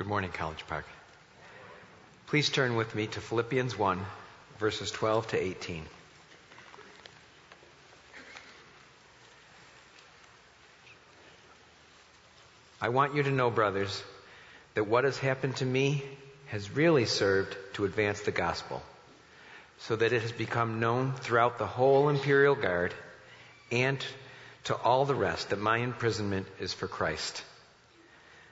Good morning, College Park. Please turn with me to Philippians 1, verses 12 to 18. I want you to know, brothers, that what has happened to me has really served to advance the gospel, so that it has become known throughout the whole imperial guard and to all the rest that my imprisonment is for Christ.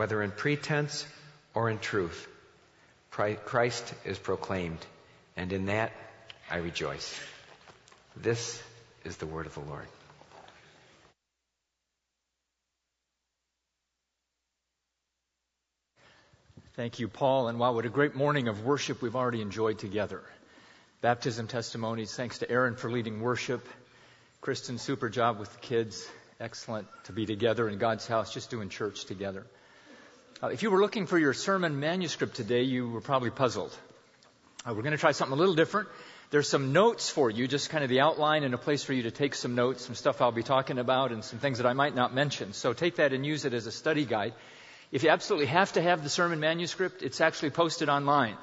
whether in pretense or in truth, Christ is proclaimed, and in that I rejoice. This is the word of the Lord. Thank you, Paul. And wow, what a great morning of worship we've already enjoyed together. Baptism testimonies. Thanks to Aaron for leading worship. Kristen, super job with the kids. Excellent to be together in God's house, just doing church together. Uh, if you were looking for your sermon manuscript today, you were probably puzzled. Uh, we're going to try something a little different. There's some notes for you, just kind of the outline and a place for you to take some notes, some stuff I'll be talking about, and some things that I might not mention. So take that and use it as a study guide. If you absolutely have to have the sermon manuscript, it's actually posted online.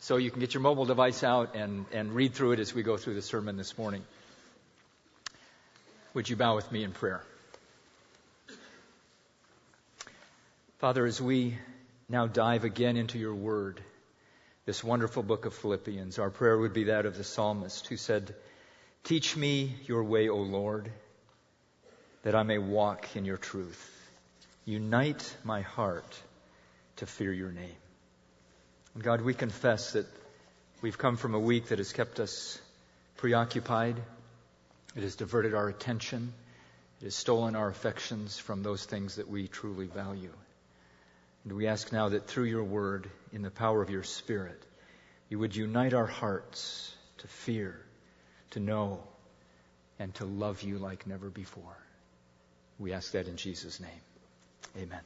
So you can get your mobile device out and, and read through it as we go through the sermon this morning. Would you bow with me in prayer? Father, as we now dive again into your word, this wonderful book of Philippians, our prayer would be that of the psalmist who said, Teach me your way, O Lord, that I may walk in your truth. Unite my heart to fear your name. And God, we confess that we've come from a week that has kept us preoccupied. It has diverted our attention. It has stolen our affections from those things that we truly value. And we ask now that through your word, in the power of your spirit, you would unite our hearts to fear, to know, and to love you like never before. We ask that in Jesus' name. Amen.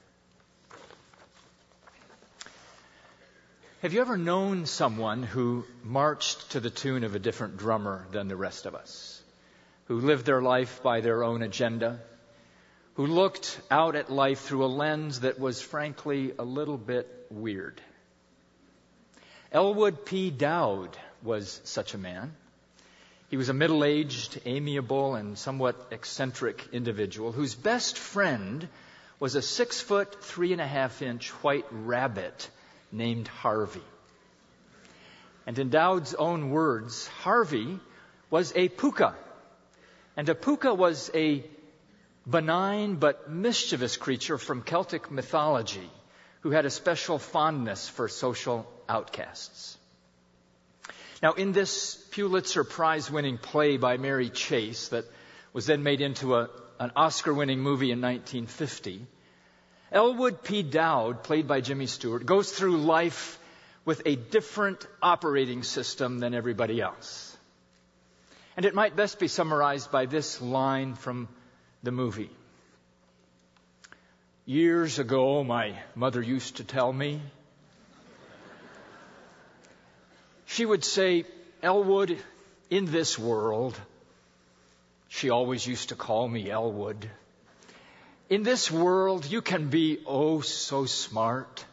Have you ever known someone who marched to the tune of a different drummer than the rest of us? Who lived their life by their own agenda? Who looked out at life through a lens that was frankly a little bit weird? Elwood P. Dowd was such a man. He was a middle aged, amiable, and somewhat eccentric individual whose best friend was a six foot, three and a half inch white rabbit named Harvey. And in Dowd's own words, Harvey was a pooka. And a pooka was a benign but mischievous creature from Celtic mythology who had a special fondness for social outcasts. Now, in this Pulitzer Prize winning play by Mary Chase that was then made into a, an Oscar winning movie in 1950, Elwood P. Dowd, played by Jimmy Stewart, goes through life with a different operating system than everybody else. And it might best be summarized by this line from the movie. Years ago, my mother used to tell me, she would say, Elwood, in this world, she always used to call me Elwood. In this world, you can be oh so smart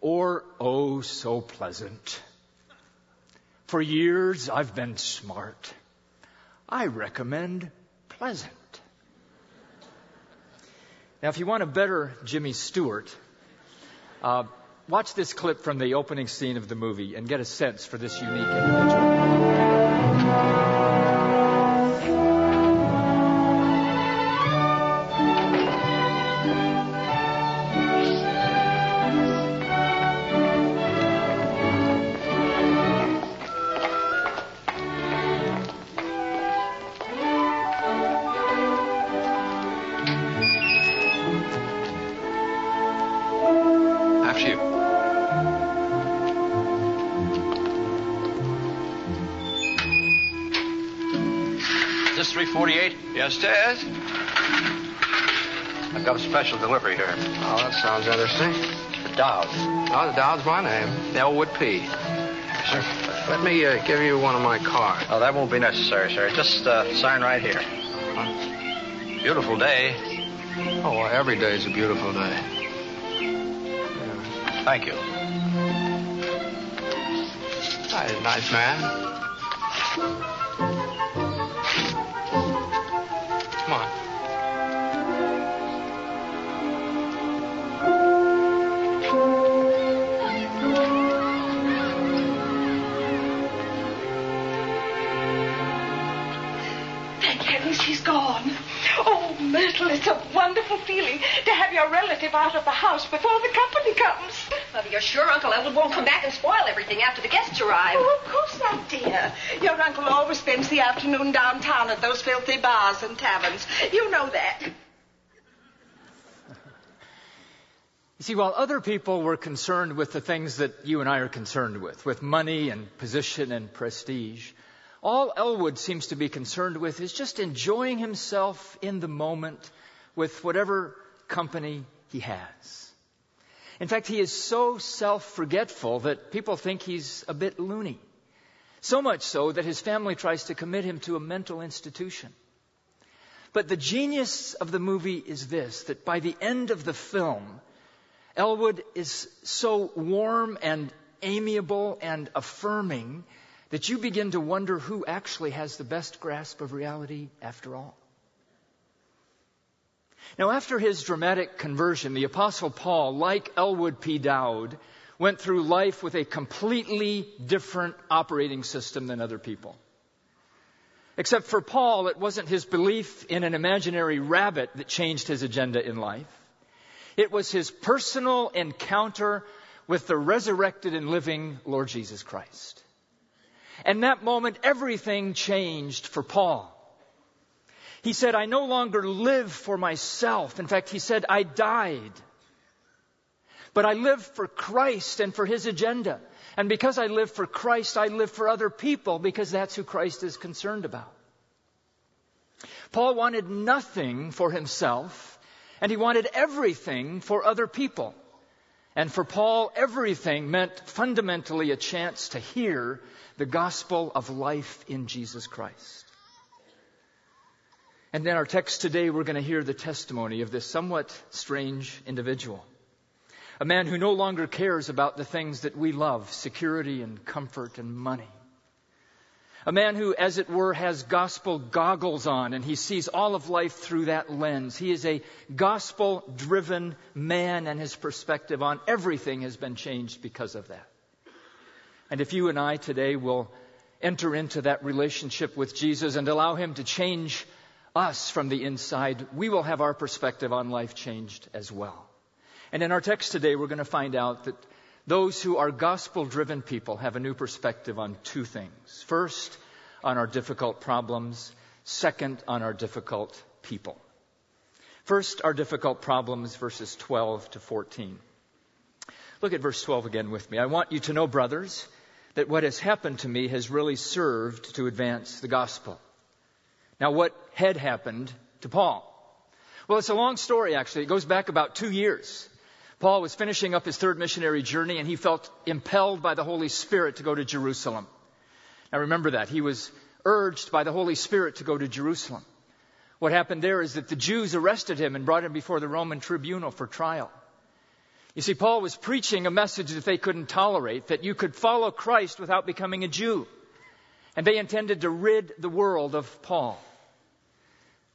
or oh so pleasant. For years, I've been smart. I recommend pleasant. Now, if you want a better Jimmy Stewart, uh, watch this clip from the opening scene of the movie and get a sense for this unique individual. Interesting. The Dowd. Oh, the Dowd's my name. Elwood P. Sir? Let me uh, give you one of my cards. Oh, that won't be necessary, sir. Just uh, sign right here. Beautiful day. Oh, well, every day's a beautiful day. Thank you. Hi, nice man. Feeling to have your relative out of the house before the company comes. Mother, you're sure Uncle Elwood won't come back and spoil everything after the guests arrive? Oh, of course not, dear. Your uncle always spends the afternoon downtown at those filthy bars and taverns. You know that. You see, while other people were concerned with the things that you and I are concerned with, with money and position and prestige, all Elwood seems to be concerned with is just enjoying himself in the moment with whatever company he has. In fact, he is so self-forgetful that people think he's a bit loony. So much so that his family tries to commit him to a mental institution. But the genius of the movie is this, that by the end of the film, Elwood is so warm and amiable and affirming that you begin to wonder who actually has the best grasp of reality after all. Now, after his dramatic conversion, the Apostle Paul, like Elwood P. Dowd, went through life with a completely different operating system than other people. Except for Paul, it wasn't his belief in an imaginary rabbit that changed his agenda in life. It was his personal encounter with the resurrected and living Lord Jesus Christ. And that moment, everything changed for Paul. He said, I no longer live for myself. In fact, he said, I died. But I live for Christ and for his agenda. And because I live for Christ, I live for other people because that's who Christ is concerned about. Paul wanted nothing for himself, and he wanted everything for other people. And for Paul, everything meant fundamentally a chance to hear the gospel of life in Jesus Christ. And in our text today, we're going to hear the testimony of this somewhat strange individual. A man who no longer cares about the things that we love, security and comfort and money. A man who, as it were, has gospel goggles on and he sees all of life through that lens. He is a gospel driven man and his perspective on everything has been changed because of that. And if you and I today will enter into that relationship with Jesus and allow him to change us from the inside, we will have our perspective on life changed as well. And in our text today, we're going to find out that those who are gospel driven people have a new perspective on two things. First, on our difficult problems. Second, on our difficult people. First, our difficult problems, verses 12 to 14. Look at verse 12 again with me. I want you to know, brothers, that what has happened to me has really served to advance the gospel. Now, what had happened to Paul? Well, it's a long story, actually. It goes back about two years. Paul was finishing up his third missionary journey and he felt impelled by the Holy Spirit to go to Jerusalem. Now remember that. He was urged by the Holy Spirit to go to Jerusalem. What happened there is that the Jews arrested him and brought him before the Roman tribunal for trial. You see, Paul was preaching a message that they couldn't tolerate, that you could follow Christ without becoming a Jew. And they intended to rid the world of Paul.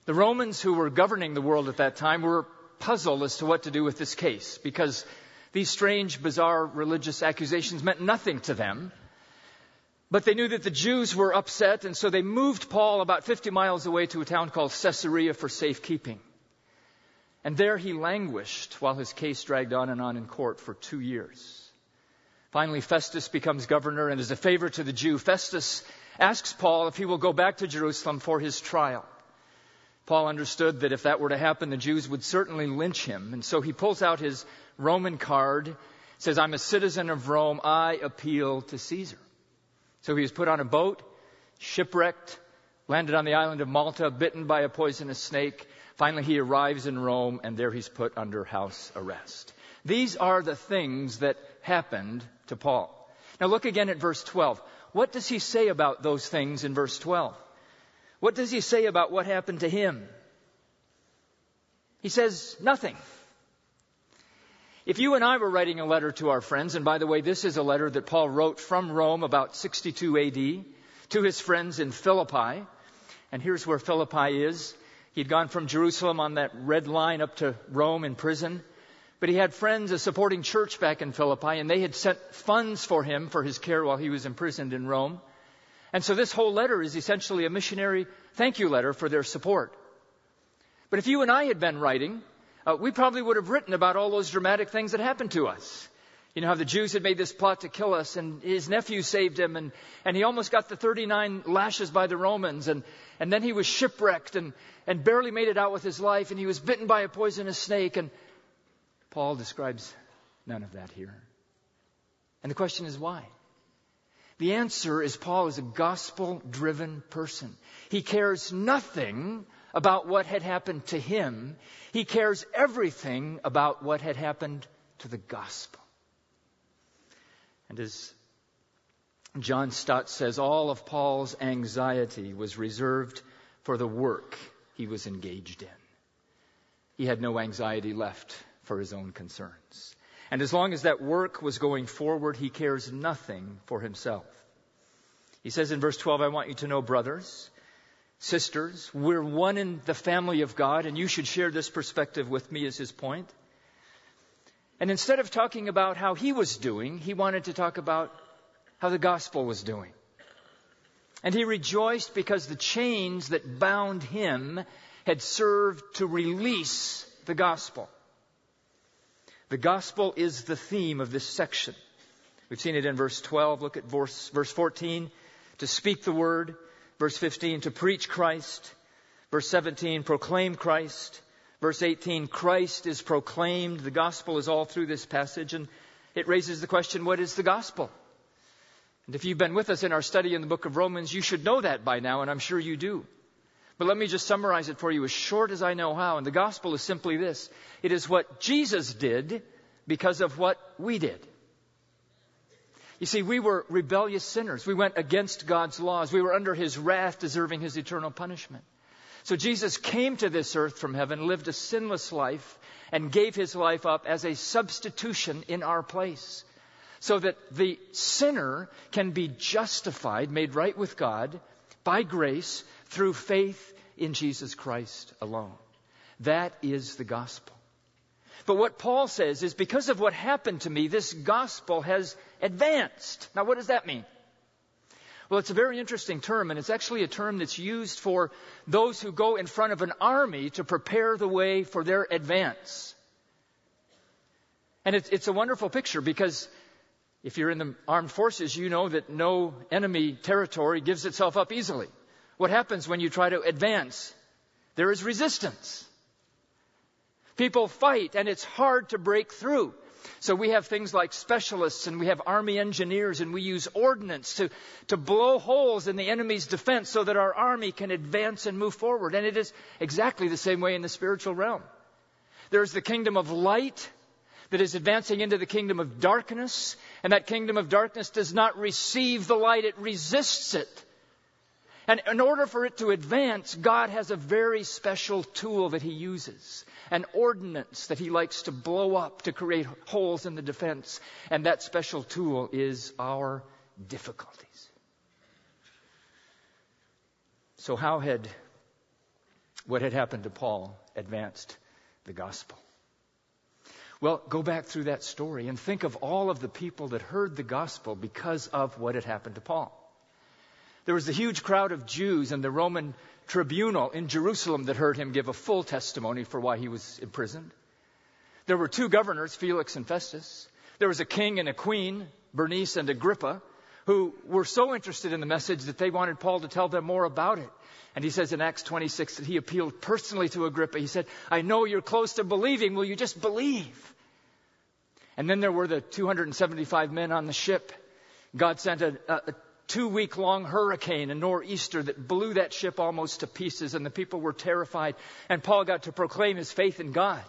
The Romans who were governing the world at that time were puzzled as to what to do with this case because these strange, bizarre religious accusations meant nothing to them. But they knew that the Jews were upset, and so they moved Paul about 50 miles away to a town called Caesarea for safekeeping. And there he languished while his case dragged on and on in court for two years. Finally, Festus becomes governor, and as a favor to the Jew, Festus asks Paul if he will go back to Jerusalem for his trial. Paul understood that if that were to happen, the Jews would certainly lynch him. And so he pulls out his Roman card, says, I'm a citizen of Rome. I appeal to Caesar. So he was put on a boat, shipwrecked, landed on the island of Malta, bitten by a poisonous snake. Finally, he arrives in Rome, and there he's put under house arrest. These are the things that happened to Paul. Now look again at verse 12. What does he say about those things in verse 12? What does he say about what happened to him? He says nothing. If you and I were writing a letter to our friends, and by the way, this is a letter that Paul wrote from Rome about 62 AD to his friends in Philippi, and here's where Philippi is. He'd gone from Jerusalem on that red line up to Rome in prison. But he had friends, a supporting church back in Philippi, and they had sent funds for him for his care while he was imprisoned in Rome. And so this whole letter is essentially a missionary thank you letter for their support. But if you and I had been writing, uh, we probably would have written about all those dramatic things that happened to us. You know how the Jews had made this plot to kill us, and his nephew saved him, and, and he almost got the 39 lashes by the Romans, and, and then he was shipwrecked and, and barely made it out with his life, and he was bitten by a poisonous snake, and Paul describes none of that here. And the question is why? The answer is Paul is a gospel driven person. He cares nothing about what had happened to him. He cares everything about what had happened to the gospel. And as John Stott says, all of Paul's anxiety was reserved for the work he was engaged in. He had no anxiety left for his own concerns. And as long as that work was going forward, he cares nothing for himself. He says in verse 12, I want you to know, brothers, sisters, we're one in the family of God, and you should share this perspective with me, is his point. And instead of talking about how he was doing, he wanted to talk about how the gospel was doing. And he rejoiced because the chains that bound him had served to release the gospel. The gospel is the theme of this section. We've seen it in verse 12. Look at verse, verse 14. To speak the word. Verse 15. To preach Christ. Verse 17. Proclaim Christ. Verse 18. Christ is proclaimed. The gospel is all through this passage. And it raises the question, what is the gospel? And if you've been with us in our study in the book of Romans, you should know that by now, and I'm sure you do. But let me just summarize it for you as short as I know how. And the gospel is simply this it is what Jesus did because of what we did. You see, we were rebellious sinners. We went against God's laws. We were under His wrath, deserving His eternal punishment. So Jesus came to this earth from heaven, lived a sinless life, and gave His life up as a substitution in our place. So that the sinner can be justified, made right with God, by grace through faith in Jesus Christ alone. That is the gospel. But what Paul says is because of what happened to me, this gospel has advanced. Now, what does that mean? Well, it's a very interesting term, and it's actually a term that's used for those who go in front of an army to prepare the way for their advance. And it's, it's a wonderful picture because if you're in the armed forces, you know that no enemy territory gives itself up easily. What happens when you try to advance? There is resistance. People fight and it's hard to break through. So we have things like specialists and we have army engineers and we use ordnance to, to blow holes in the enemy's defense so that our army can advance and move forward. And it is exactly the same way in the spiritual realm. There's the kingdom of light that is advancing into the kingdom of darkness, and that kingdom of darkness does not receive the light, it resists it. And in order for it to advance, God has a very special tool that He uses an ordinance that He likes to blow up to create holes in the defense. And that special tool is our difficulties. So, how had what had happened to Paul advanced the gospel? Well, go back through that story and think of all of the people that heard the gospel because of what had happened to Paul. There was a huge crowd of Jews in the Roman tribunal in Jerusalem that heard him give a full testimony for why he was imprisoned. There were two governors, Felix and Festus. There was a king and a queen, Bernice and Agrippa, who were so interested in the message that they wanted Paul to tell them more about it. And he says in Acts 26 that he appealed personally to Agrippa. He said, I know you're close to believing. Will you just believe? And then there were the 275 men on the ship. God sent a, a, two week long hurricane, a nor'easter that blew that ship almost to pieces, and the people were terrified. And Paul got to proclaim his faith in God.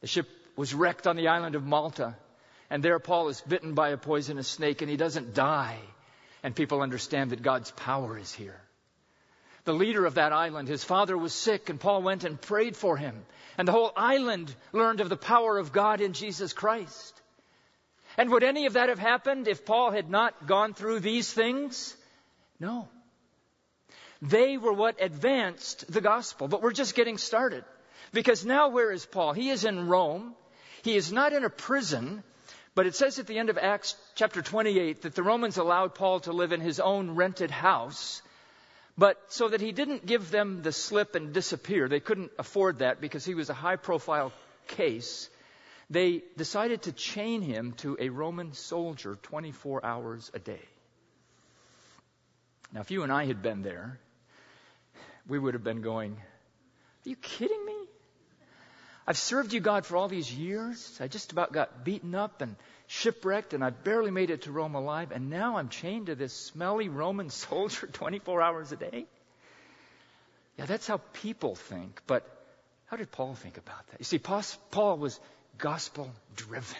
The ship was wrecked on the island of Malta, and there Paul is bitten by a poisonous snake, and he doesn't die. And people understand that God's power is here. The leader of that island, his father was sick, and Paul went and prayed for him. And the whole island learned of the power of God in Jesus Christ. And would any of that have happened if Paul had not gone through these things? No. They were what advanced the gospel, but we're just getting started. Because now where is Paul? He is in Rome. He is not in a prison, but it says at the end of Acts chapter 28 that the Romans allowed Paul to live in his own rented house, but so that he didn't give them the slip and disappear. They couldn't afford that because he was a high profile case they decided to chain him to a Roman soldier 24 hours a day. Now, if you and I had been there, we would have been going, Are you kidding? I've served you, God, for all these years. I just about got beaten up and shipwrecked, and I barely made it to Rome alive, and now I'm chained to this smelly Roman soldier 24 hours a day? Yeah, that's how people think, but how did Paul think about that? You see, Paul was gospel driven.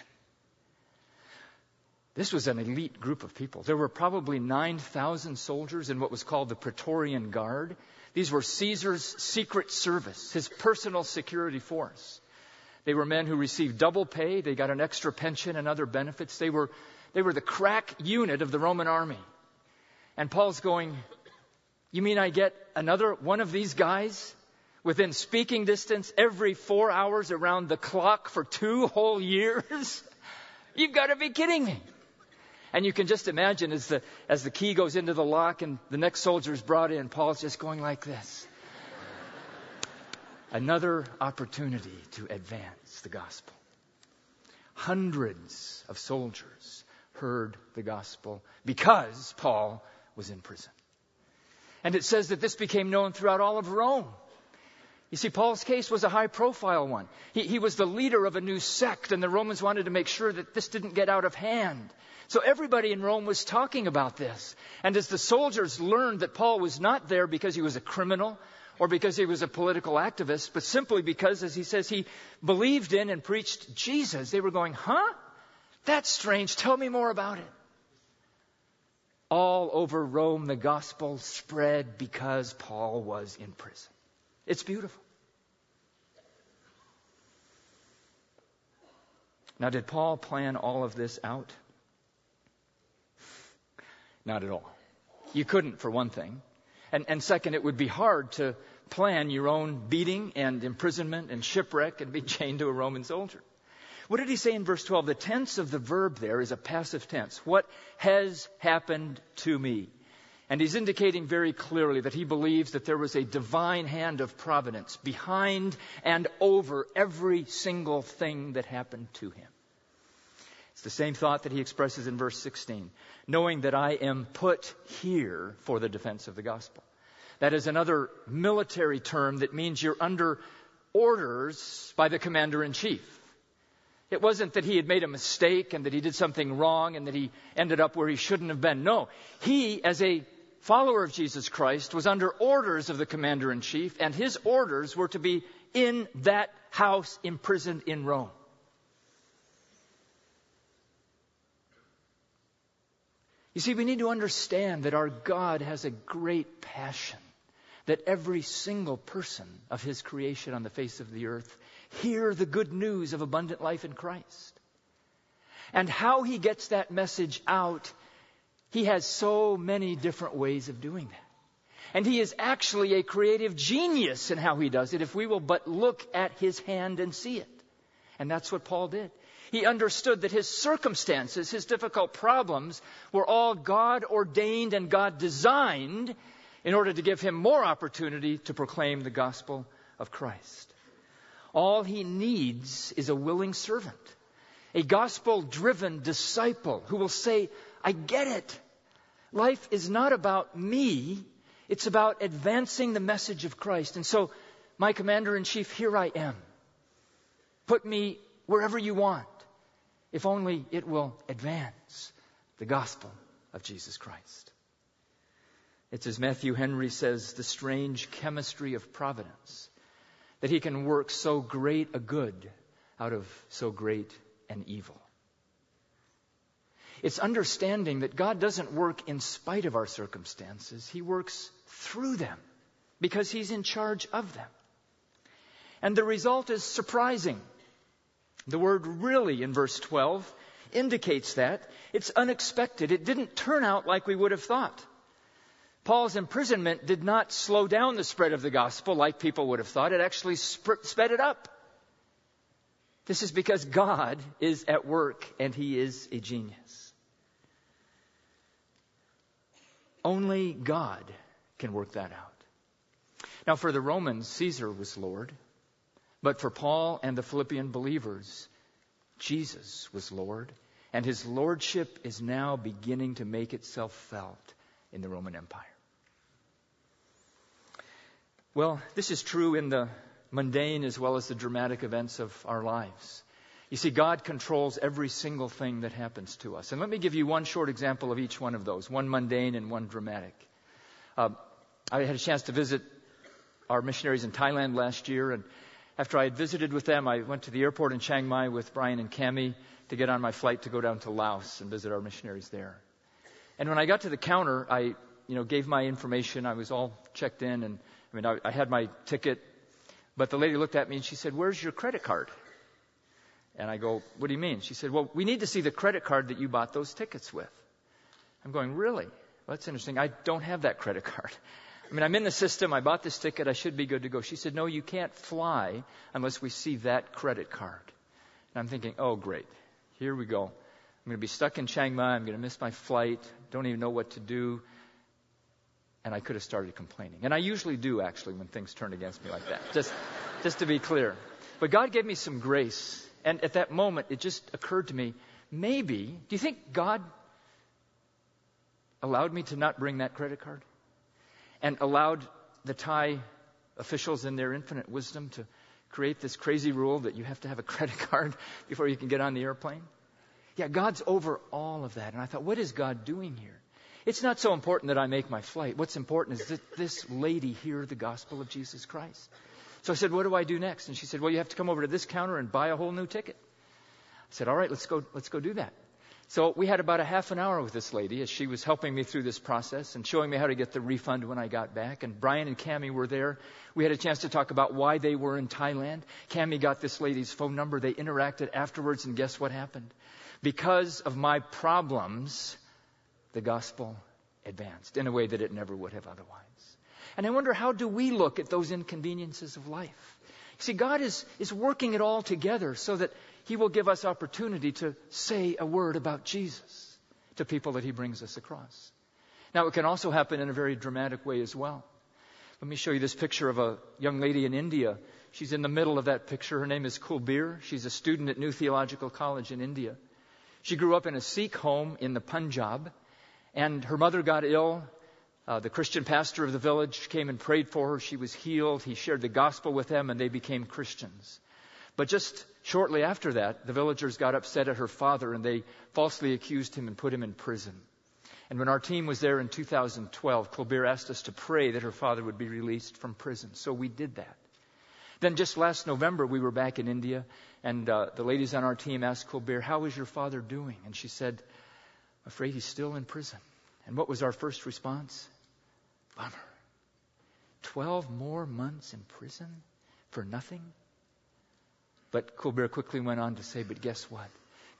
This was an elite group of people. There were probably 9,000 soldiers in what was called the Praetorian Guard. These were Caesar's secret service, his personal security force. They were men who received double pay. They got an extra pension and other benefits. They were, they were the crack unit of the Roman army. And Paul's going, You mean I get another one of these guys within speaking distance every four hours around the clock for two whole years? You've got to be kidding me. And you can just imagine as the, as the key goes into the lock and the next soldier is brought in, Paul's just going like this. Another opportunity to advance the gospel. Hundreds of soldiers heard the gospel because Paul was in prison. And it says that this became known throughout all of Rome. You see, Paul's case was a high profile one. He, he, was the leader of a new sect, and the Romans wanted to make sure that this didn't get out of hand. So everybody in Rome was talking about this. And as the soldiers learned that Paul was not there because he was a criminal or because he was a political activist, but simply because, as he says, he believed in and preached Jesus, they were going, huh? That's strange. Tell me more about it. All over Rome, the gospel spread because Paul was in prison. It's beautiful. Now, did Paul plan all of this out? Not at all. You couldn't, for one thing. And, and second, it would be hard to plan your own beating and imprisonment and shipwreck and be chained to a Roman soldier. What did he say in verse 12? The tense of the verb there is a passive tense. What has happened to me? And he's indicating very clearly that he believes that there was a divine hand of providence behind and over every single thing that happened to him. It's the same thought that he expresses in verse 16 knowing that I am put here for the defense of the gospel. That is another military term that means you're under orders by the commander in chief. It wasn't that he had made a mistake and that he did something wrong and that he ended up where he shouldn't have been. No. He, as a follower of Jesus Christ, was under orders of the commander in chief, and his orders were to be in that house imprisoned in Rome. You see, we need to understand that our God has a great passion that every single person of his creation on the face of the earth hear the good news of abundant life in Christ. And how he gets that message out he has so many different ways of doing that. And he is actually a creative genius in how he does it if we will but look at his hand and see it. And that's what Paul did. He understood that his circumstances, his difficult problems, were all God ordained and God designed in order to give him more opportunity to proclaim the gospel of Christ. All he needs is a willing servant, a gospel driven disciple who will say, I get it. Life is not about me, it's about advancing the message of Christ. And so, my commander in chief, here I am. Put me wherever you want, if only it will advance the gospel of Jesus Christ. It's as Matthew Henry says, the strange chemistry of providence, that he can work so great a good out of so great an evil. It's understanding that God doesn't work in spite of our circumstances. He works through them because He's in charge of them. And the result is surprising. The word really in verse 12 indicates that. It's unexpected. It didn't turn out like we would have thought. Paul's imprisonment did not slow down the spread of the gospel like people would have thought. It actually sped it up. This is because God is at work and He is a genius. Only God can work that out. Now, for the Romans, Caesar was Lord. But for Paul and the Philippian believers, Jesus was Lord. And his lordship is now beginning to make itself felt in the Roman Empire. Well, this is true in the mundane as well as the dramatic events of our lives. You see, God controls every single thing that happens to us. And let me give you one short example of each one of those one mundane and one dramatic. Uh, I had a chance to visit our missionaries in Thailand last year, and after I had visited with them, I went to the airport in Chiang Mai with Brian and Cami to get on my flight to go down to Laos and visit our missionaries there. And when I got to the counter, I, you know, gave my information. I was all checked in, and I mean, I, I had my ticket. But the lady looked at me and she said, "Where's your credit card?" And I go, What do you mean? She said, Well, we need to see the credit card that you bought those tickets with. I'm going, Really? Well, that's interesting. I don't have that credit card. I mean, I'm in the system. I bought this ticket. I should be good to go. She said, No, you can't fly unless we see that credit card. And I'm thinking, Oh, great. Here we go. I'm going to be stuck in Chiang Mai. I'm going to miss my flight. Don't even know what to do. And I could have started complaining. And I usually do, actually, when things turn against me like that. Just, just to be clear. But God gave me some grace and at that moment, it just occurred to me maybe, do you think God allowed me to not bring that credit card? And allowed the Thai officials in their infinite wisdom to create this crazy rule that you have to have a credit card before you can get on the airplane? Yeah, God's over all of that. And I thought, what is God doing here? It's not so important that I make my flight. What's important is that this lady hear the gospel of Jesus Christ. So I said, What do I do next? And she said, Well, you have to come over to this counter and buy a whole new ticket. I said, All right, let's go, let's go do that. So we had about a half an hour with this lady as she was helping me through this process and showing me how to get the refund when I got back. And Brian and Cami were there. We had a chance to talk about why they were in Thailand. Cami got this lady's phone number. They interacted afterwards, and guess what happened? Because of my problems, the gospel advanced in a way that it never would have otherwise. And I wonder how do we look at those inconveniences of life? See, God is, is working it all together so that He will give us opportunity to say a word about Jesus to people that He brings us across. Now, it can also happen in a very dramatic way as well. Let me show you this picture of a young lady in India. She's in the middle of that picture. Her name is Kulbir. She's a student at New Theological College in India. She grew up in a Sikh home in the Punjab, and her mother got ill uh, the Christian pastor of the village came and prayed for her. She was healed. He shared the gospel with them, and they became Christians. But just shortly after that, the villagers got upset at her father, and they falsely accused him and put him in prison. And when our team was there in 2012, Kulbir asked us to pray that her father would be released from prison. So we did that. Then just last November, we were back in India, and uh, the ladies on our team asked Kulbir, How is your father doing? And she said, I'm afraid he's still in prison. And what was our first response? Bummer. 12 more months in prison for nothing? But Kulbir quickly went on to say, but guess what?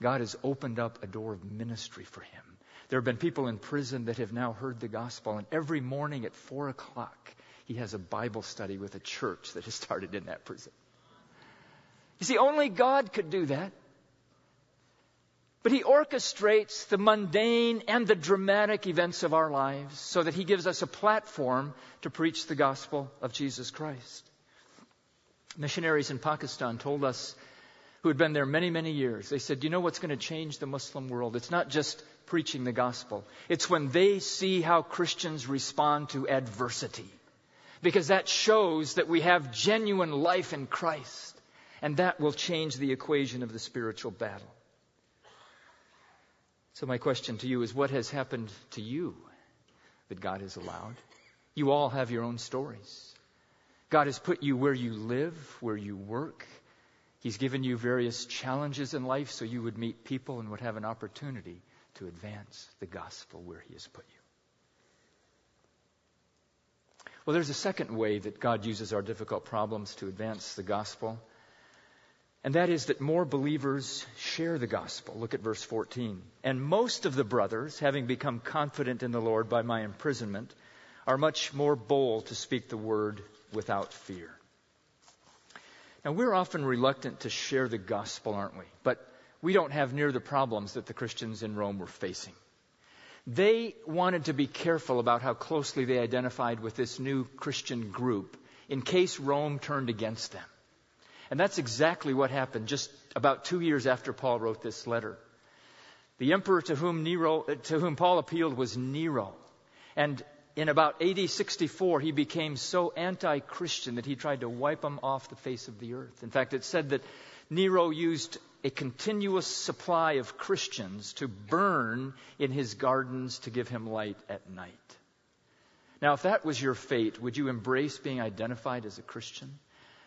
God has opened up a door of ministry for him. There have been people in prison that have now heard the gospel, and every morning at 4 o'clock, he has a Bible study with a church that has started in that prison. You see, only God could do that. But He orchestrates the mundane and the dramatic events of our lives so that He gives us a platform to preach the gospel of Jesus Christ. Missionaries in Pakistan told us, who had been there many, many years, they said, You know what's going to change the Muslim world? It's not just preaching the gospel, it's when they see how Christians respond to adversity. Because that shows that we have genuine life in Christ. And that will change the equation of the spiritual battle. So, my question to you is what has happened to you that God has allowed? You all have your own stories. God has put you where you live, where you work. He's given you various challenges in life so you would meet people and would have an opportunity to advance the gospel where He has put you. Well, there's a second way that God uses our difficult problems to advance the gospel. And that is that more believers share the gospel. Look at verse 14. And most of the brothers, having become confident in the Lord by my imprisonment, are much more bold to speak the word without fear. Now, we're often reluctant to share the gospel, aren't we? But we don't have near the problems that the Christians in Rome were facing. They wanted to be careful about how closely they identified with this new Christian group in case Rome turned against them. And that's exactly what happened just about two years after Paul wrote this letter. The emperor to whom, Nero, uh, to whom Paul appealed was Nero. And in about AD 64, he became so anti Christian that he tried to wipe them off the face of the earth. In fact, it said that Nero used a continuous supply of Christians to burn in his gardens to give him light at night. Now, if that was your fate, would you embrace being identified as a Christian?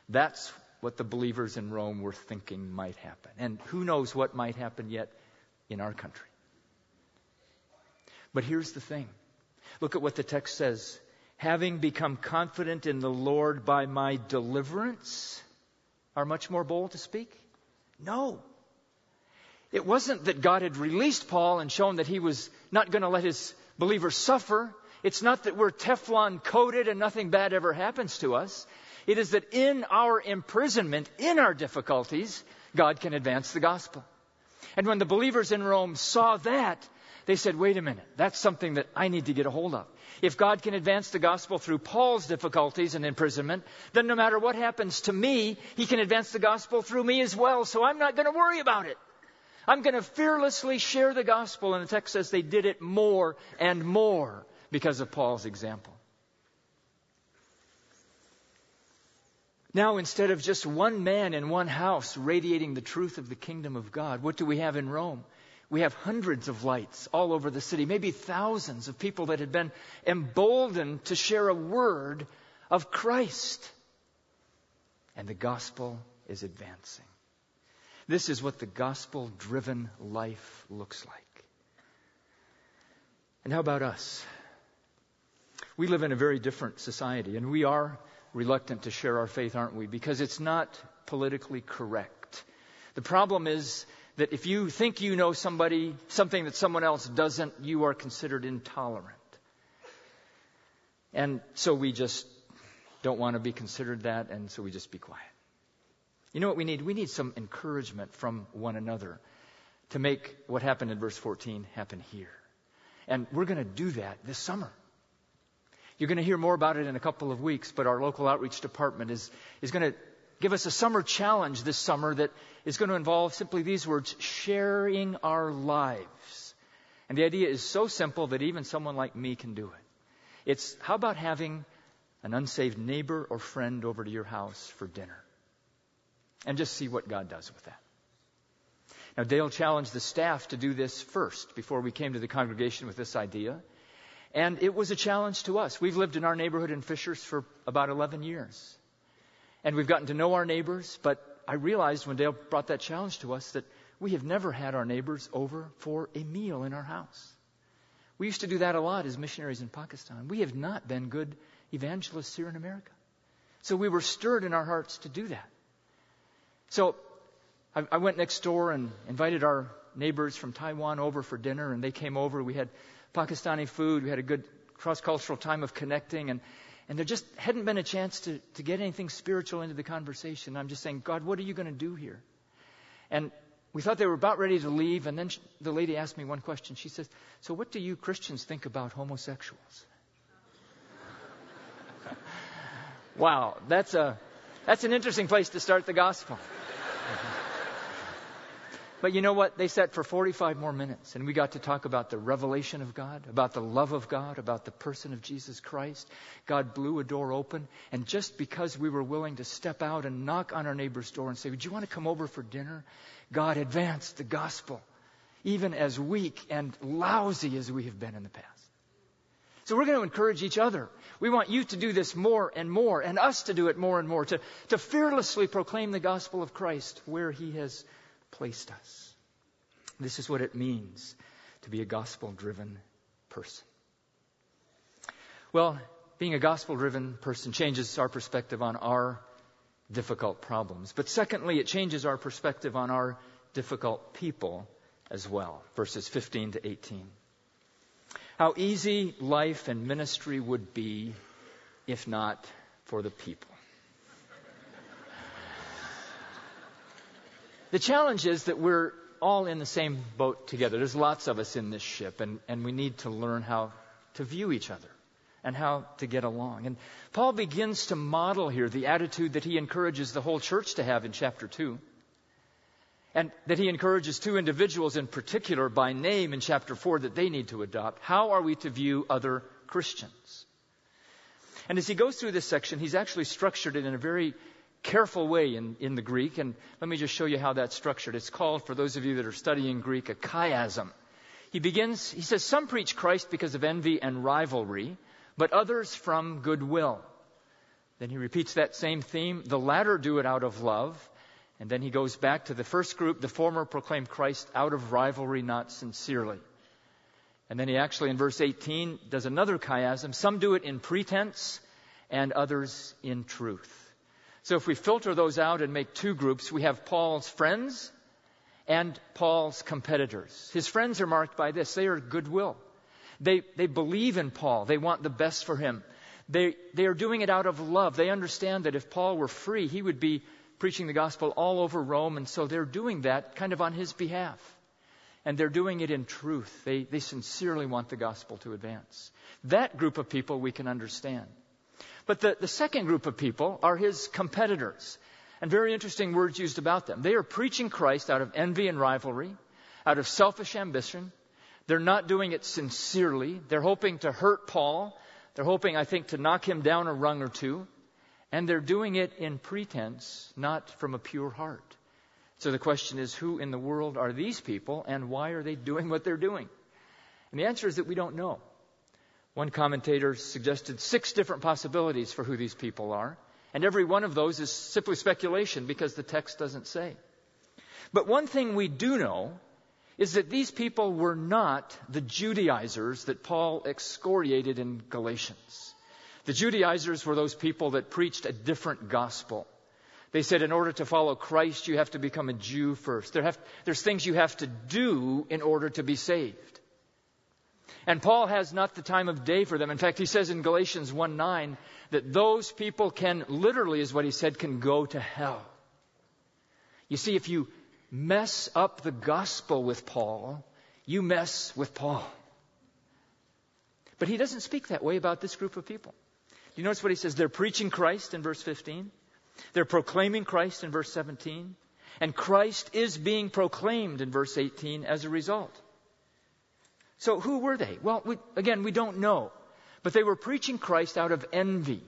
That's what the believers in Rome were thinking might happen. And who knows what might happen yet in our country. But here's the thing look at what the text says. Having become confident in the Lord by my deliverance, are much more bold to speak? No. It wasn't that God had released Paul and shown that he was not going to let his believers suffer. It's not that we're Teflon coated and nothing bad ever happens to us. It is that in our imprisonment, in our difficulties, God can advance the gospel. And when the believers in Rome saw that, they said, wait a minute, that's something that I need to get a hold of. If God can advance the gospel through Paul's difficulties and imprisonment, then no matter what happens to me, he can advance the gospel through me as well, so I'm not going to worry about it. I'm going to fearlessly share the gospel. And the text says they did it more and more because of Paul's example. Now, instead of just one man in one house radiating the truth of the kingdom of God, what do we have in Rome? We have hundreds of lights all over the city, maybe thousands of people that had been emboldened to share a word of Christ. And the gospel is advancing. This is what the gospel driven life looks like. And how about us? We live in a very different society, and we are reluctant to share our faith, aren't we? Because it's not politically correct. The problem is that if you think you know somebody, something that someone else doesn't, you are considered intolerant. And so we just don't want to be considered that, and so we just be quiet. You know what we need? We need some encouragement from one another to make what happened in verse 14 happen here. And we're going to do that this summer. You're going to hear more about it in a couple of weeks, but our local outreach department is, is going to give us a summer challenge this summer that is going to involve simply these words sharing our lives. And the idea is so simple that even someone like me can do it. It's how about having an unsaved neighbor or friend over to your house for dinner? And just see what God does with that. Now, Dale challenged the staff to do this first before we came to the congregation with this idea. And it was a challenge to us. We've lived in our neighborhood in Fishers for about 11 years. And we've gotten to know our neighbors, but I realized when Dale brought that challenge to us that we have never had our neighbors over for a meal in our house. We used to do that a lot as missionaries in Pakistan. We have not been good evangelists here in America. So we were stirred in our hearts to do that. So I, I went next door and invited our neighbors from Taiwan over for dinner, and they came over. We had Pakistani food. We had a good cross cultural time of connecting, and, and there just hadn't been a chance to, to get anything spiritual into the conversation. I'm just saying, God, what are you going to do here? And we thought they were about ready to leave, and then she, the lady asked me one question. She says, So, what do you Christians think about homosexuals? wow, that's, a, that's an interesting place to start the gospel. But you know what? They sat for 45 more minutes, and we got to talk about the revelation of God, about the love of God, about the person of Jesus Christ. God blew a door open, and just because we were willing to step out and knock on our neighbor's door and say, Would you want to come over for dinner? God advanced the gospel even as weak and lousy as we have been in the past. So we're going to encourage each other. We want you to do this more and more, and us to do it more and more, to, to fearlessly proclaim the gospel of Christ where He has placed us. This is what it means to be a gospel driven person. Well, being a gospel driven person changes our perspective on our difficult problems. But secondly, it changes our perspective on our difficult people as well. Verses 15 to 18. How easy life and ministry would be if not for the people. The challenge is that we're all in the same boat together. There's lots of us in this ship, and, and we need to learn how to view each other and how to get along. And Paul begins to model here the attitude that he encourages the whole church to have in chapter 2. And that he encourages two individuals in particular by name in chapter 4 that they need to adopt. How are we to view other Christians? And as he goes through this section, he's actually structured it in a very careful way in, in the Greek. And let me just show you how that's structured. It's called, for those of you that are studying Greek, a chiasm. He begins, he says, Some preach Christ because of envy and rivalry, but others from goodwill. Then he repeats that same theme. The latter do it out of love. And then he goes back to the first group. The former proclaim Christ out of rivalry, not sincerely. And then he actually, in verse 18, does another chiasm. Some do it in pretense, and others in truth. So if we filter those out and make two groups, we have Paul's friends and Paul's competitors. His friends are marked by this. They are goodwill. They, they believe in Paul. They want the best for him. They, they are doing it out of love. They understand that if Paul were free, he would be preaching the gospel all over Rome, and so they're doing that kind of on his behalf. And they're doing it in truth. They, they sincerely want the gospel to advance. That group of people we can understand. But the, the second group of people are his competitors. And very interesting words used about them. They are preaching Christ out of envy and rivalry, out of selfish ambition. They're not doing it sincerely. They're hoping to hurt Paul. They're hoping, I think, to knock him down a rung or two. And they're doing it in pretense, not from a pure heart. So the question is, who in the world are these people and why are they doing what they're doing? And the answer is that we don't know. One commentator suggested six different possibilities for who these people are, and every one of those is simply speculation because the text doesn't say. But one thing we do know is that these people were not the Judaizers that Paul excoriated in Galatians. The Judaizers were those people that preached a different gospel. They said in order to follow Christ, you have to become a Jew first. There have, there's things you have to do in order to be saved. And Paul has not the time of day for them. In fact, he says in Galatians 1 9 that those people can, literally, is what he said, can go to hell. You see, if you mess up the gospel with Paul, you mess with Paul. But he doesn't speak that way about this group of people. Do you notice what he says? They're preaching Christ in verse 15. They're proclaiming Christ in verse 17. And Christ is being proclaimed in verse 18 as a result. So who were they? Well, we, again, we don't know. But they were preaching Christ out of envy.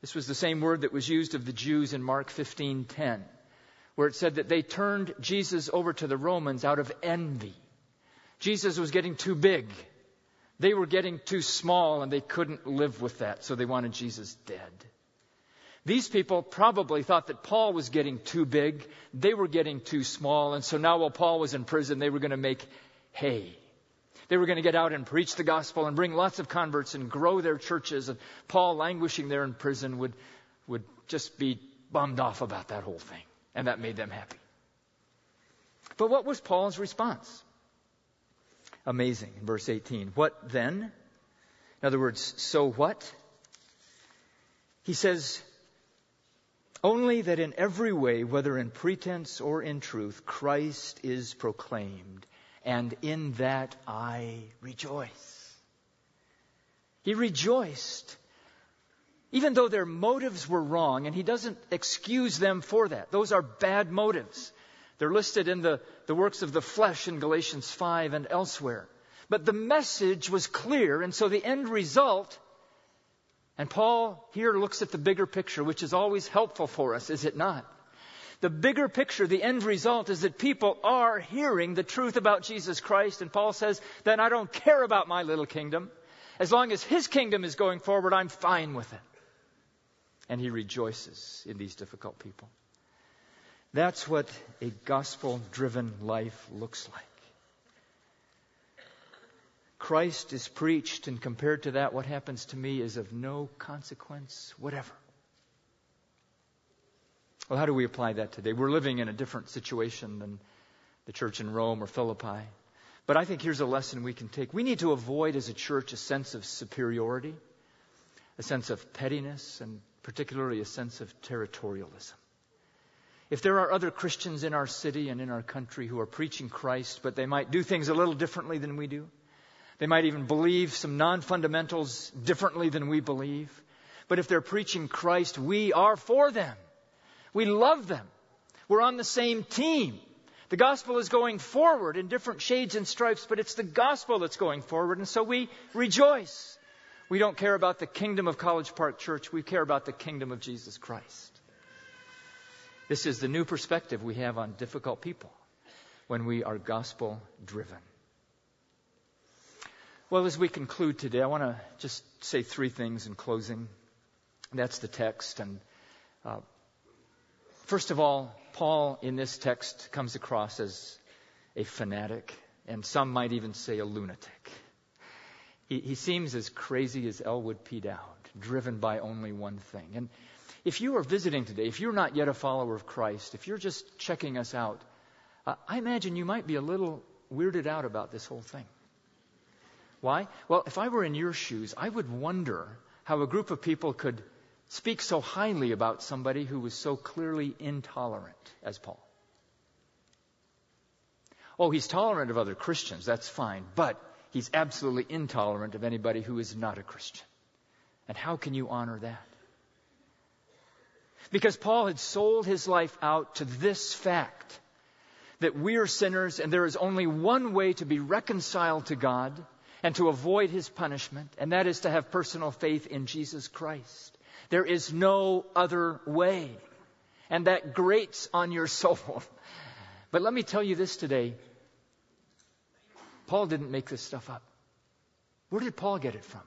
This was the same word that was used of the Jews in Mark 15:10, where it said that they turned Jesus over to the Romans out of envy. Jesus was getting too big. They were getting too small and they couldn't live with that, so they wanted Jesus dead. These people probably thought that Paul was getting too big, they were getting too small, and so now while Paul was in prison, they were going to make hay they were going to get out and preach the gospel and bring lots of converts and grow their churches. And Paul, languishing there in prison, would, would just be bummed off about that whole thing. And that made them happy. But what was Paul's response? Amazing. In verse 18. What then? In other words, so what? He says, only that in every way, whether in pretense or in truth, Christ is proclaimed and in that I rejoice. He rejoiced. Even though their motives were wrong, and he doesn't excuse them for that. Those are bad motives. They're listed in the, the works of the flesh in Galatians 5 and elsewhere. But the message was clear, and so the end result, and Paul here looks at the bigger picture, which is always helpful for us, is it not? The bigger picture, the end result is that people are hearing the truth about Jesus Christ. And Paul says, then I don't care about my little kingdom. As long as his kingdom is going forward, I'm fine with it. And he rejoices in these difficult people. That's what a gospel driven life looks like. Christ is preached, and compared to that, what happens to me is of no consequence whatever. Well, how do we apply that today? We're living in a different situation than the church in Rome or Philippi. But I think here's a lesson we can take. We need to avoid as a church a sense of superiority, a sense of pettiness, and particularly a sense of territorialism. If there are other Christians in our city and in our country who are preaching Christ, but they might do things a little differently than we do, they might even believe some non fundamentals differently than we believe. But if they're preaching Christ, we are for them. We love them. We're on the same team. The gospel is going forward in different shades and stripes, but it's the gospel that's going forward, and so we rejoice. We don't care about the kingdom of College Park Church, we care about the kingdom of Jesus Christ. This is the new perspective we have on difficult people when we are gospel driven. Well, as we conclude today, I want to just say three things in closing. That's the text. And uh, first of all, Paul in this text comes across as a fanatic, and some might even say a lunatic. He, he seems as crazy as Elwood P. Dowd, driven by only one thing. And if you are visiting today, if you're not yet a follower of Christ, if you're just checking us out, uh, I imagine you might be a little weirded out about this whole thing. Why? Well, if I were in your shoes, I would wonder how a group of people could speak so highly about somebody who was so clearly intolerant as Paul. Oh, he's tolerant of other Christians, that's fine, but he's absolutely intolerant of anybody who is not a Christian. And how can you honor that? Because Paul had sold his life out to this fact that we are sinners and there is only one way to be reconciled to God and to avoid his punishment, and that is to have personal faith in Jesus Christ. There is no other way. And that grates on your soul. But let me tell you this today Paul didn't make this stuff up. Where did Paul get it from?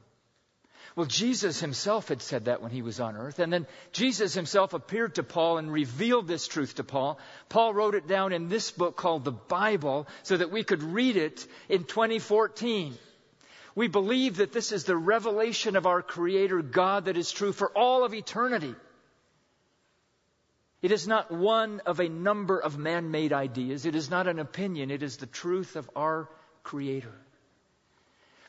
Well, Jesus himself had said that when he was on earth. And then Jesus himself appeared to Paul and revealed this truth to Paul. Paul wrote it down in this book called the Bible so that we could read it in 2014. We believe that this is the revelation of our Creator God that is true for all of eternity. It is not one of a number of man made ideas. It is not an opinion. It is the truth of our Creator.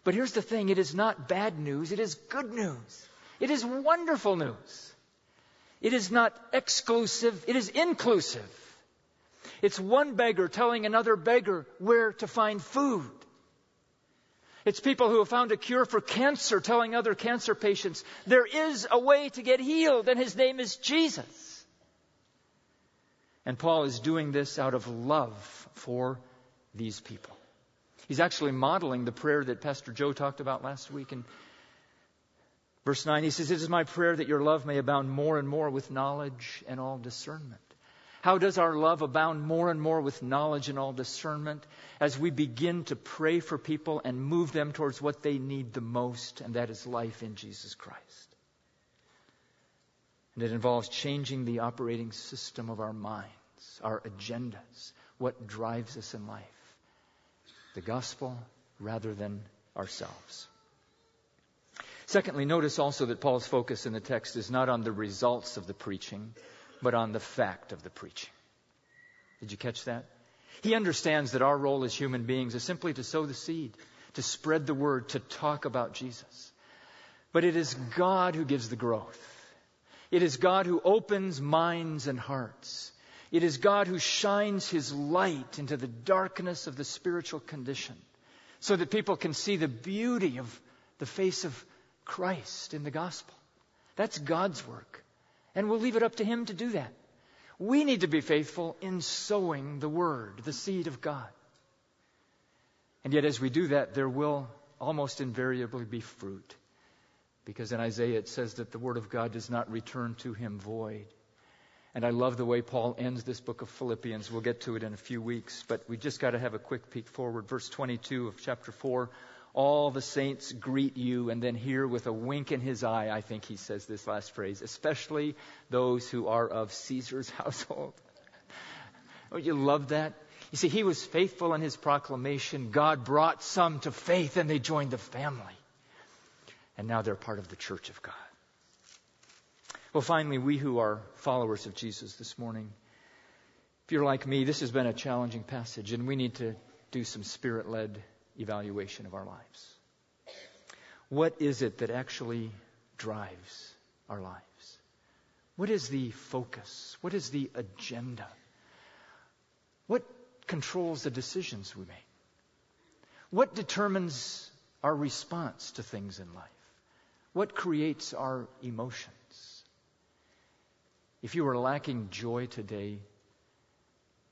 But here's the thing it is not bad news, it is good news. It is wonderful news. It is not exclusive, it is inclusive. It's one beggar telling another beggar where to find food. It's people who have found a cure for cancer telling other cancer patients there is a way to get healed, and his name is Jesus. And Paul is doing this out of love for these people. He's actually modeling the prayer that Pastor Joe talked about last week. In verse 9, he says, It is my prayer that your love may abound more and more with knowledge and all discernment how does our love abound more and more with knowledge and all discernment as we begin to pray for people and move them towards what they need the most, and that is life in Jesus Christ? And it involves changing the operating system of our minds, our agendas, what drives us in life. The gospel rather than ourselves. Secondly, notice also that Paul's focus in the text is not on the results of the preaching, but on the fact of the preaching. Did you catch that? He understands that our role as human beings is simply to sow the seed, to spread the word, to talk about Jesus. But it is God who gives the growth. It is God who opens minds and hearts. It is God who shines his light into the darkness of the spiritual condition so that people can see the beauty of the face of Christ in the gospel. That's God's work. And we'll leave it up to Him to do that. We need to be faithful in sowing the Word, the seed of God. And yet, as we do that, there will almost invariably be fruit. Because in Isaiah it says that the Word of God does not return to Him void. And I love the way Paul ends this book of Philippians. We'll get to it in a few weeks, but we just got to have a quick peek forward. Verse 22 of chapter 4 All the saints greet you. And then here, with a wink in his eye, I think he says this last phrase, especially those who are of Caesar's household. Oh, you love that? You see, he was faithful in his proclamation. God brought some to faith and they joined the family. And now they're part of the church of God. Well, finally, we who are followers of Jesus this morning, if you're like me, this has been a challenging passage, and we need to do some spirit led evaluation of our lives. What is it that actually drives our lives? What is the focus? What is the agenda? What controls the decisions we make? What determines our response to things in life? What creates our emotions? If you are lacking joy today,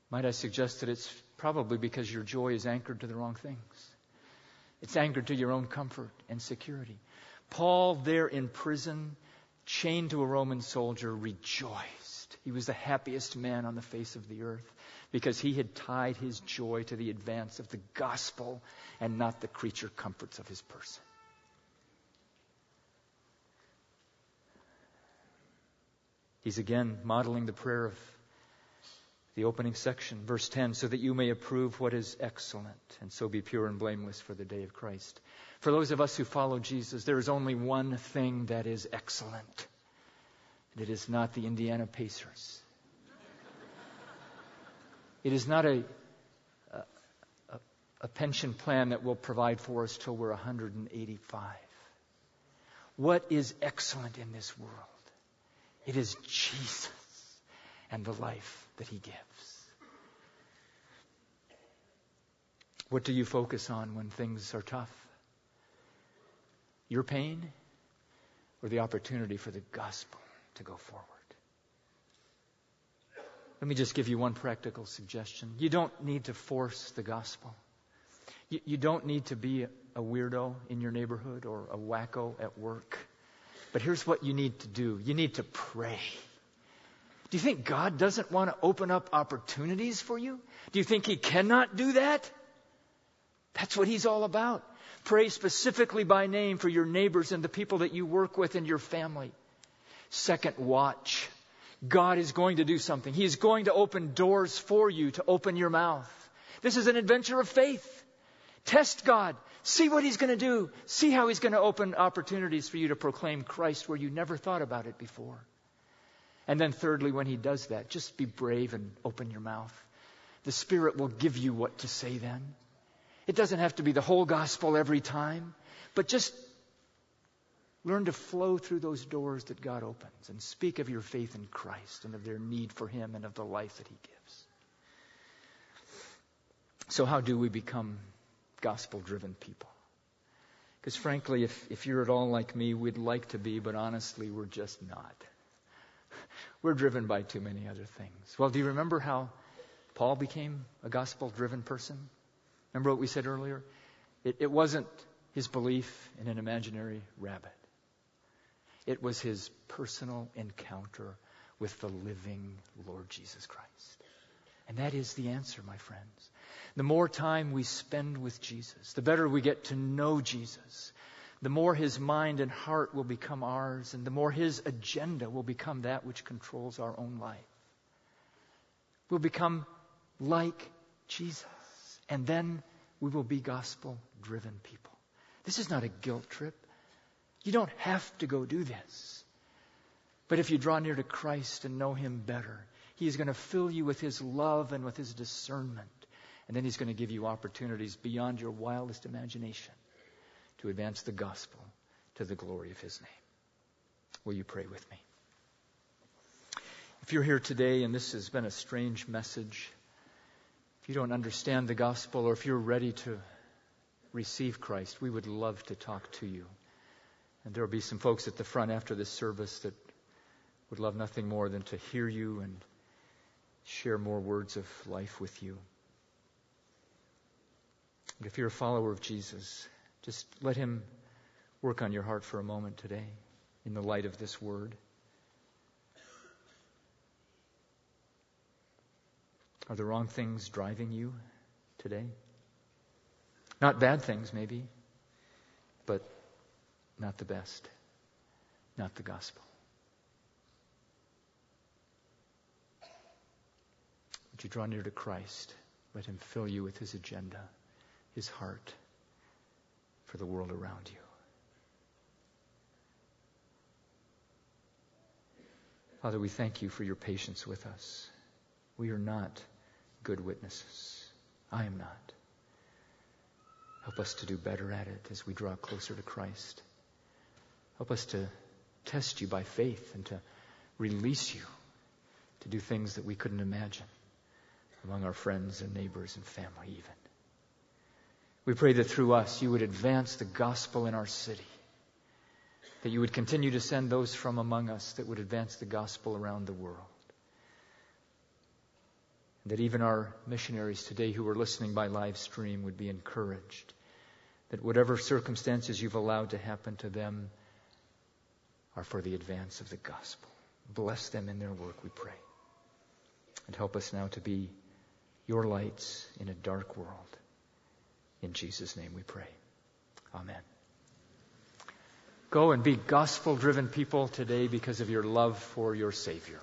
might I suggest that it's probably because your joy is anchored to the wrong things. It's anchored to your own comfort and security. Paul, there in prison, chained to a Roman soldier, rejoiced. He was the happiest man on the face of the earth because he had tied his joy to the advance of the gospel and not the creature comforts of his person. He's again modeling the prayer of the opening section, verse 10, so that you may approve what is excellent and so be pure and blameless for the day of Christ. For those of us who follow Jesus, there is only one thing that is excellent, and it is not the Indiana Pacers. It is not a, a, a pension plan that will provide for us till we're 185. What is excellent in this world? It is Jesus and the life that he gives. What do you focus on when things are tough? Your pain or the opportunity for the gospel to go forward? Let me just give you one practical suggestion. You don't need to force the gospel. You, don't need to be a weirdo in your neighborhood or a wacko at work. But here's what you need to do you need to pray. Do you think God doesn't want to open up opportunities for you? Do you think He cannot do that? That's what He's all about. Pray specifically by name for your neighbors and the people that you work with and your family. Second, watch. God is going to do something. He is going to open doors for you to open your mouth. This is an adventure of faith. Test God. See what He's going to do. See how He's going to open opportunities for you to proclaim Christ where you never thought about it before. And then, thirdly, when He does that, just be brave and open your mouth. The Spirit will give you what to say then. It doesn't have to be the whole gospel every time, but just learn to flow through those doors that God opens and speak of your faith in Christ and of their need for Him and of the life that He gives. So, how do we become gospel driven people. Because frankly, if, if you're at all like me, we'd like to be, but honestly, we're just not. We're driven by too many other things. Well, do you remember how Paul became a gospel driven person? Remember what we said earlier? It, it wasn't his belief in an imaginary rabbit. It was his personal encounter with the living Lord Jesus Christ. And that is the answer, my friends. The more time we spend with Jesus, the better we get to know Jesus, the more his mind and heart will become ours, and the more his agenda will become that which controls our own life. We'll become like Jesus, and then we will be gospel driven people. This is not a guilt trip. You don't have to go do this. But if you draw near to Christ and know him better, he is going to fill you with his love and with his discernment. And then He's going to give you opportunities beyond your wildest imagination to advance the gospel to the glory of His name. Will you pray with me? If you're here today and this has been a strange message, if you don't understand the gospel or if you're ready to receive Christ, we would love to talk to you. And there will be some folks at the front after this service that would love nothing more than to hear you and share more words of life with you. If you're a follower of Jesus, just let Him work on your heart for a moment today in the light of this word. Are the wrong things driving you today? Not bad things, maybe, but not the best, not the gospel. Would you draw near to Christ? Let him fill you with his agenda, his heart for the world around you. Father, we thank you for your patience with us. We are not good witnesses. I am not. Help us to do better at it as we draw closer to Christ. Help us to test you by faith and to release you to do things that we couldn't imagine among our friends and neighbors and family, even. We pray that through us you would advance the gospel in our city, that you would continue to send those from among us that would advance the gospel around the world. That even our missionaries today who are listening by live stream would be encouraged. That whatever circumstances you've allowed to happen to them are for the advance of the gospel. Bless them in their work, we pray. And help us now to be your lights in a dark world. In Jesus' name we pray. Amen. Go and be gospel driven people today because of your love for your Savior.